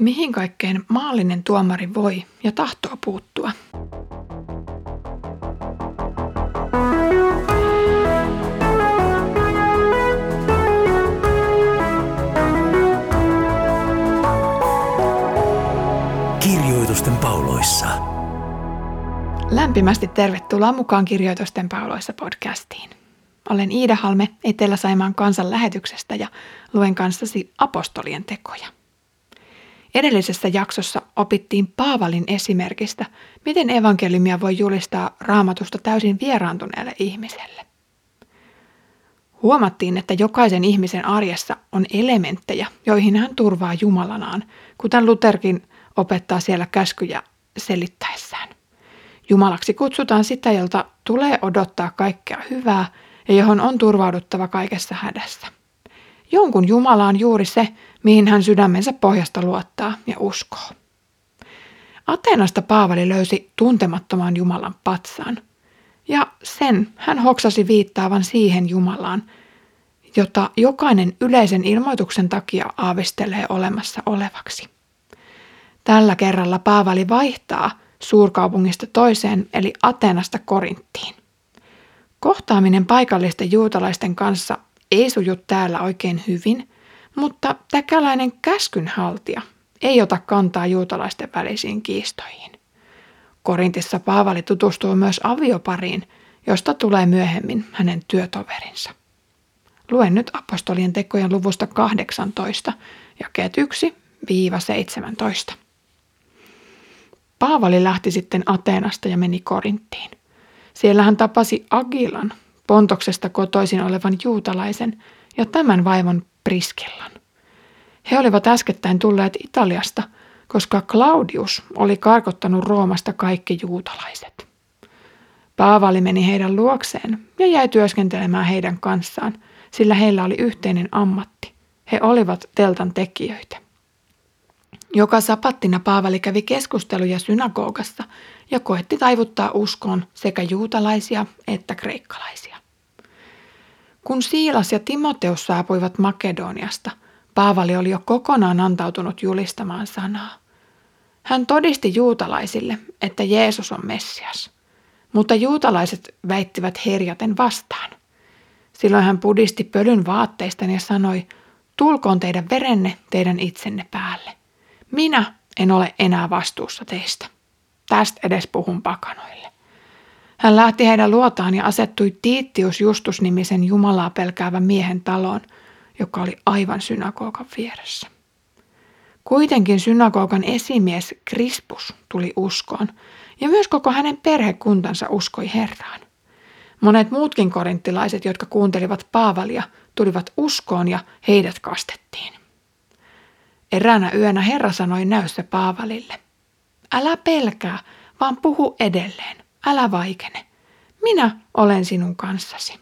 Mihin kaikkeen maallinen tuomari voi ja tahtoo puuttua? Kirjoitusten pauloissa. Lämpimästi tervetuloa mukaan Kirjoitusten pauloissa podcastiin. Olen Iida Halme Etelä-Saimaan kansan lähetyksestä ja luen kanssasi apostolien tekoja – Edellisessä jaksossa opittiin Paavalin esimerkistä, miten evankeliumia voi julistaa raamatusta täysin vieraantuneelle ihmiselle. Huomattiin, että jokaisen ihmisen arjessa on elementtejä, joihin hän turvaa Jumalanaan, kuten Lutherkin opettaa siellä käskyjä selittäessään. Jumalaksi kutsutaan sitä, jolta tulee odottaa kaikkea hyvää ja johon on turvauduttava kaikessa hädässä. Jonkun Jumala on juuri se, mihin hän sydämensä pohjasta luottaa ja uskoo. Ateenasta Paavali löysi tuntemattoman Jumalan patsaan, ja sen hän hoksasi viittaavan siihen Jumalaan, jota jokainen yleisen ilmoituksen takia aavistelee olemassa olevaksi. Tällä kerralla Paavali vaihtaa suurkaupungista toiseen eli Ateenasta Korinttiin. Kohtaaminen paikallisten juutalaisten kanssa ei suju täällä oikein hyvin, mutta täkäläinen käskynhaltija ei ota kantaa juutalaisten välisiin kiistoihin. Korintissa Paavali tutustuu myös aviopariin, josta tulee myöhemmin hänen työtoverinsa. Luen nyt apostolien tekojen luvusta 18, jakeet 1-17. Paavali lähti sitten Ateenasta ja meni Korinttiin. Siellä hän tapasi Agilan, Pontoksesta kotoisin olevan juutalaisen ja tämän vaimon Priskillan. He olivat äskettäin tulleet Italiasta, koska Claudius oli karkottanut Roomasta kaikki juutalaiset. Paavali meni heidän luokseen ja jäi työskentelemään heidän kanssaan, sillä heillä oli yhteinen ammatti. He olivat teltan tekijöitä. Joka sapattina Paavali kävi keskusteluja synagogassa ja koetti taivuttaa uskoon sekä juutalaisia että kreikkalaisia. Kun Siilas ja Timoteus saapuivat Makedoniasta, Paavali oli jo kokonaan antautunut julistamaan sanaa. Hän todisti juutalaisille, että Jeesus on Messias, mutta juutalaiset väittivät herjaten vastaan. Silloin hän pudisti pölyn vaatteistaan ja sanoi, tulkoon teidän verenne teidän itsenne päälle. Minä en ole enää vastuussa teistä. Tästä edes puhun pakanoille. Hän lähti heidän luotaan ja asettui Tiittius Justus-nimisen Jumalaa pelkäävän miehen taloon, joka oli aivan synagogan vieressä. Kuitenkin synagogan esimies Krispus tuli uskoon, ja myös koko hänen perhekuntansa uskoi Herraan. Monet muutkin korinttilaiset, jotka kuuntelivat Paavalia, tulivat uskoon ja heidät kastettiin. Eräänä yönä Herra sanoi näyssä Paavalille, älä pelkää, vaan puhu edelleen älä vaikene. Minä olen sinun kanssasi.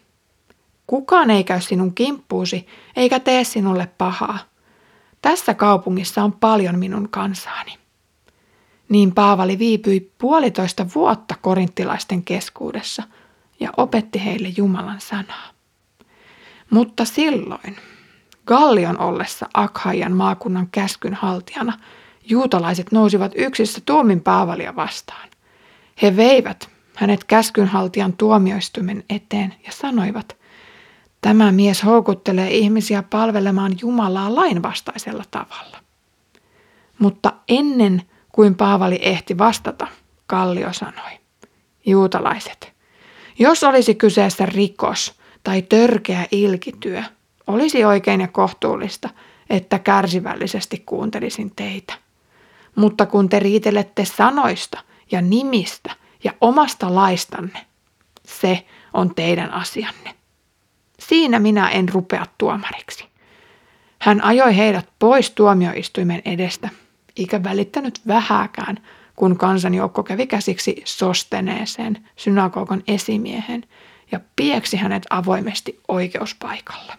Kukaan ei käy sinun kimppuusi eikä tee sinulle pahaa. Tässä kaupungissa on paljon minun kansaani. Niin Paavali viipyi puolitoista vuotta korinttilaisten keskuudessa ja opetti heille Jumalan sanaa. Mutta silloin, Gallion ollessa Akhaian maakunnan käskyn haltijana, juutalaiset nousivat yksissä tuomin Paavalia vastaan. He veivät hänet käskynhaltijan tuomioistuimen eteen ja sanoivat, tämä mies houkuttelee ihmisiä palvelemaan Jumalaa lainvastaisella tavalla. Mutta ennen kuin Paavali ehti vastata, Kallio sanoi, juutalaiset, jos olisi kyseessä rikos tai törkeä ilkityö, olisi oikein ja kohtuullista, että kärsivällisesti kuuntelisin teitä. Mutta kun te riitelette sanoista ja nimistä ja omasta laistanne, se on teidän asianne. Siinä minä en rupea tuomariksi. Hän ajoi heidät pois tuomioistuimen edestä, eikä välittänyt vähääkään, kun kansanjoukko kävi käsiksi Sosteneeseen, synagogan esimiehen, ja pieksi hänet avoimesti oikeuspaikalla.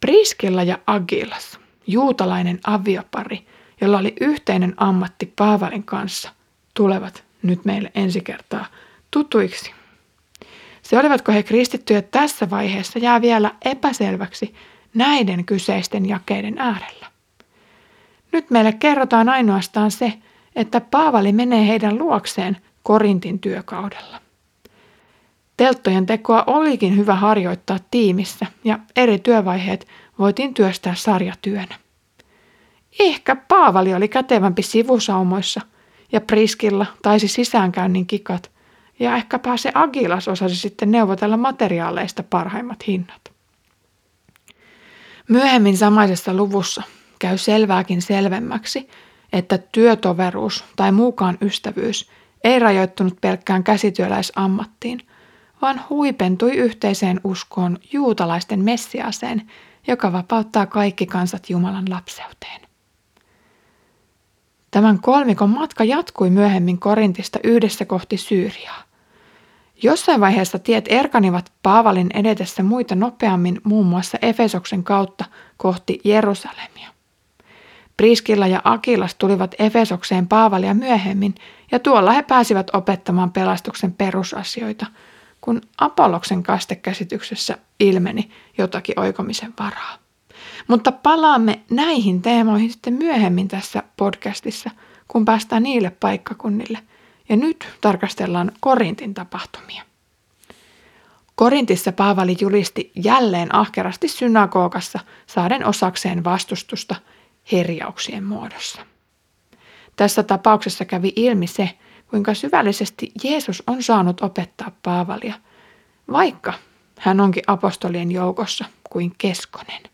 Priskilla ja Agilas, juutalainen aviopari, jolla oli yhteinen ammatti Paavalin kanssa, tulevat nyt meille ensi kertaa tutuiksi. Se olivatko he kristittyjä tässä vaiheessa jää vielä epäselväksi näiden kyseisten jakeiden äärellä. Nyt meille kerrotaan ainoastaan se, että Paavali menee heidän luokseen Korintin työkaudella. Telttojen tekoa olikin hyvä harjoittaa tiimissä ja eri työvaiheet voitiin työstää sarjatyönä. Ehkä Paavali oli kätevämpi sivusaumoissa ja Priskilla taisi sisäänkäynnin kikat ja ehkäpä se Agilas osasi sitten neuvotella materiaaleista parhaimmat hinnat. Myöhemmin samaisessa luvussa käy selvääkin selvemmäksi, että työtoveruus tai muukaan ystävyys ei rajoittunut pelkkään käsityöläisammattiin, vaan huipentui yhteiseen uskoon juutalaisten messiaseen, joka vapauttaa kaikki kansat Jumalan lapseuteen. Tämän kolmikon matka jatkui myöhemmin Korintista yhdessä kohti Syyriaa. Jossain vaiheessa tiet erkanivat Paavalin edetessä muita nopeammin muun muassa Efesoksen kautta kohti Jerusalemia. Priskilla ja Akilas tulivat Efesokseen Paavalia myöhemmin ja tuolla he pääsivät opettamaan pelastuksen perusasioita, kun Apolloksen kastekäsityksessä ilmeni jotakin oikomisen varaa. Mutta palaamme näihin teemoihin sitten myöhemmin tässä podcastissa, kun päästään niille paikkakunnille. Ja nyt tarkastellaan Korintin tapahtumia. Korintissa Paavali julisti jälleen ahkerasti synagogassa saaden osakseen vastustusta herjauksien muodossa. Tässä tapauksessa kävi ilmi se, kuinka syvällisesti Jeesus on saanut opettaa Paavalia, vaikka hän onkin apostolien joukossa kuin keskonen.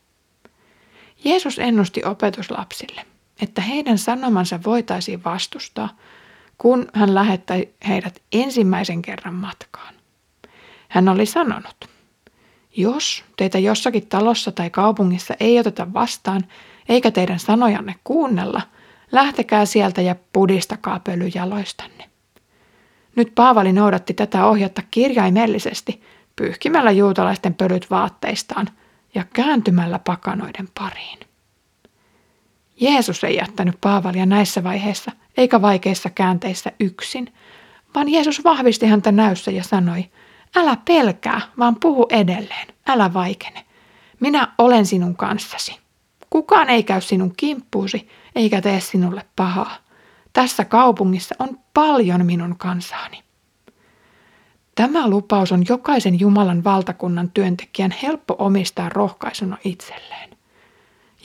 Jeesus ennusti opetuslapsille, että heidän sanomansa voitaisiin vastustaa, kun hän lähetti heidät ensimmäisen kerran matkaan. Hän oli sanonut, jos teitä jossakin talossa tai kaupungissa ei oteta vastaan, eikä teidän sanojanne kuunnella, lähtekää sieltä ja pudistakaa pölyjaloistanne. Nyt Paavali noudatti tätä ohjetta kirjaimellisesti, pyyhkimällä juutalaisten pölyt vaatteistaan kääntymällä pakanoiden pariin. Jeesus ei jättänyt Paavalia näissä vaiheissa eikä vaikeissa käänteissä yksin, vaan Jeesus vahvisti häntä näyssä ja sanoi, älä pelkää, vaan puhu edelleen, älä vaikene. Minä olen sinun kanssasi. Kukaan ei käy sinun kimppuusi eikä tee sinulle pahaa. Tässä kaupungissa on paljon minun kansaani. Tämä lupaus on jokaisen Jumalan valtakunnan työntekijän helppo omistaa rohkaisuna itselleen.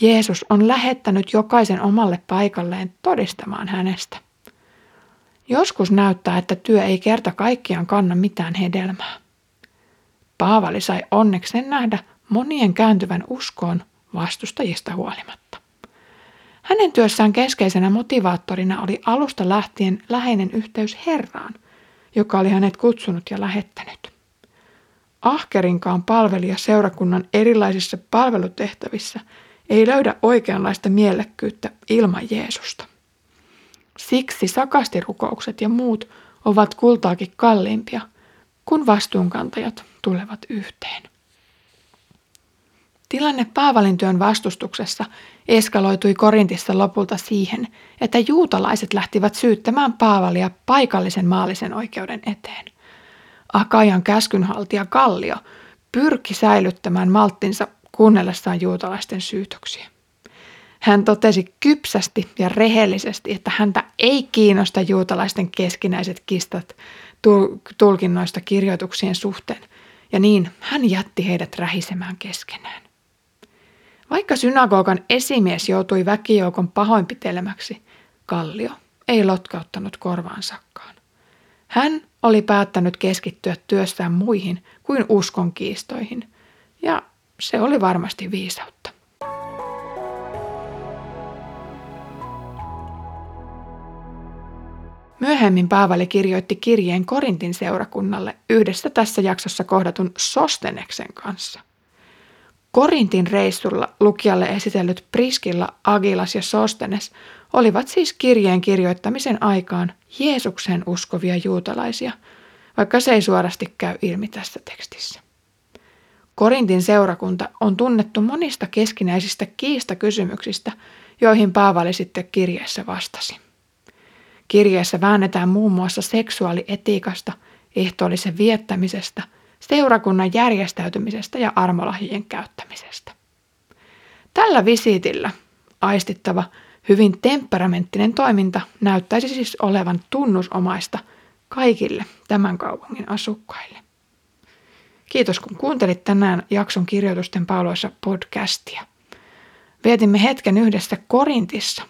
Jeesus on lähettänyt jokaisen omalle paikalleen todistamaan hänestä. Joskus näyttää, että työ ei kerta kaikkiaan kanna mitään hedelmää. Paavali sai onneksen nähdä monien kääntyvän uskoon vastustajista huolimatta. Hänen työssään keskeisenä motivaattorina oli alusta lähtien läheinen yhteys Herraan, joka oli hänet kutsunut ja lähettänyt. Ahkerinkaan palvelija seurakunnan erilaisissa palvelutehtävissä ei löydä oikeanlaista mielekkyyttä ilman Jeesusta. Siksi sakastirukoukset ja muut ovat kultaakin kalliimpia, kun vastuunkantajat tulevat yhteen. Tilanne Paavalin työn vastustuksessa eskaloitui Korintissa lopulta siihen, että juutalaiset lähtivät syyttämään Paavalia paikallisen maallisen oikeuden eteen. Akajan käskynhaltija Kallio pyrki säilyttämään malttinsa kuunnellessaan juutalaisten syytöksiä. Hän totesi kypsästi ja rehellisesti, että häntä ei kiinnosta juutalaisten keskinäiset kistat tulkinnoista kirjoituksien suhteen, ja niin hän jätti heidät rähisemään keskenään. Vaikka synagogan esimies joutui väkijoukon pahoinpitelemäksi, Kallio ei lotkauttanut korvaansakkaan. Hän oli päättänyt keskittyä työssään muihin kuin uskon kiistoihin, ja se oli varmasti viisautta. Myöhemmin Paavali kirjoitti kirjeen Korintin seurakunnalle yhdessä tässä jaksossa kohdatun Sosteneksen kanssa – Korintin reissulla lukijalle esitellyt Priskilla, Agilas ja Sostenes olivat siis kirjeen kirjoittamisen aikaan Jeesuksen uskovia juutalaisia, vaikka se ei suorasti käy ilmi tässä tekstissä. Korintin seurakunta on tunnettu monista keskinäisistä kiistakysymyksistä, joihin Paavali sitten kirjeessä vastasi. Kirjeessä väännetään muun muassa seksuaalietiikasta, ehtoollisen viettämisestä – seurakunnan järjestäytymisestä ja armolahjien käyttämisestä. Tällä visiitillä aistittava Hyvin temperamenttinen toiminta näyttäisi siis olevan tunnusomaista kaikille tämän kaupungin asukkaille. Kiitos kun kuuntelit tänään jakson kirjoitusten pauloissa podcastia. Vietimme hetken yhdessä Korintissa,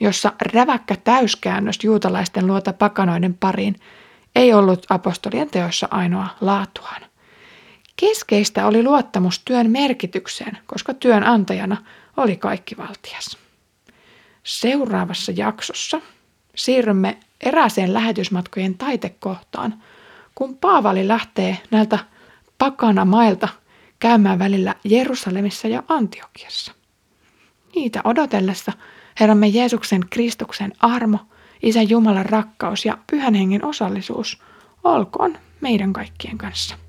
jossa räväkkä täyskäännös juutalaisten luota pakanoiden pariin ei ollut apostolien teoissa ainoa laatuaan. Keskeistä oli luottamus työn merkitykseen, koska työnantajana oli kaikki valtias. Seuraavassa jaksossa siirrymme erääseen lähetysmatkojen taitekohtaan, kun Paavali lähtee näiltä pakana mailta käymään välillä Jerusalemissa ja Antiokiassa. Niitä odotellessa Herramme Jeesuksen Kristuksen armo, Isä Jumalan rakkaus ja Pyhän Hengen osallisuus olkoon meidän kaikkien kanssa.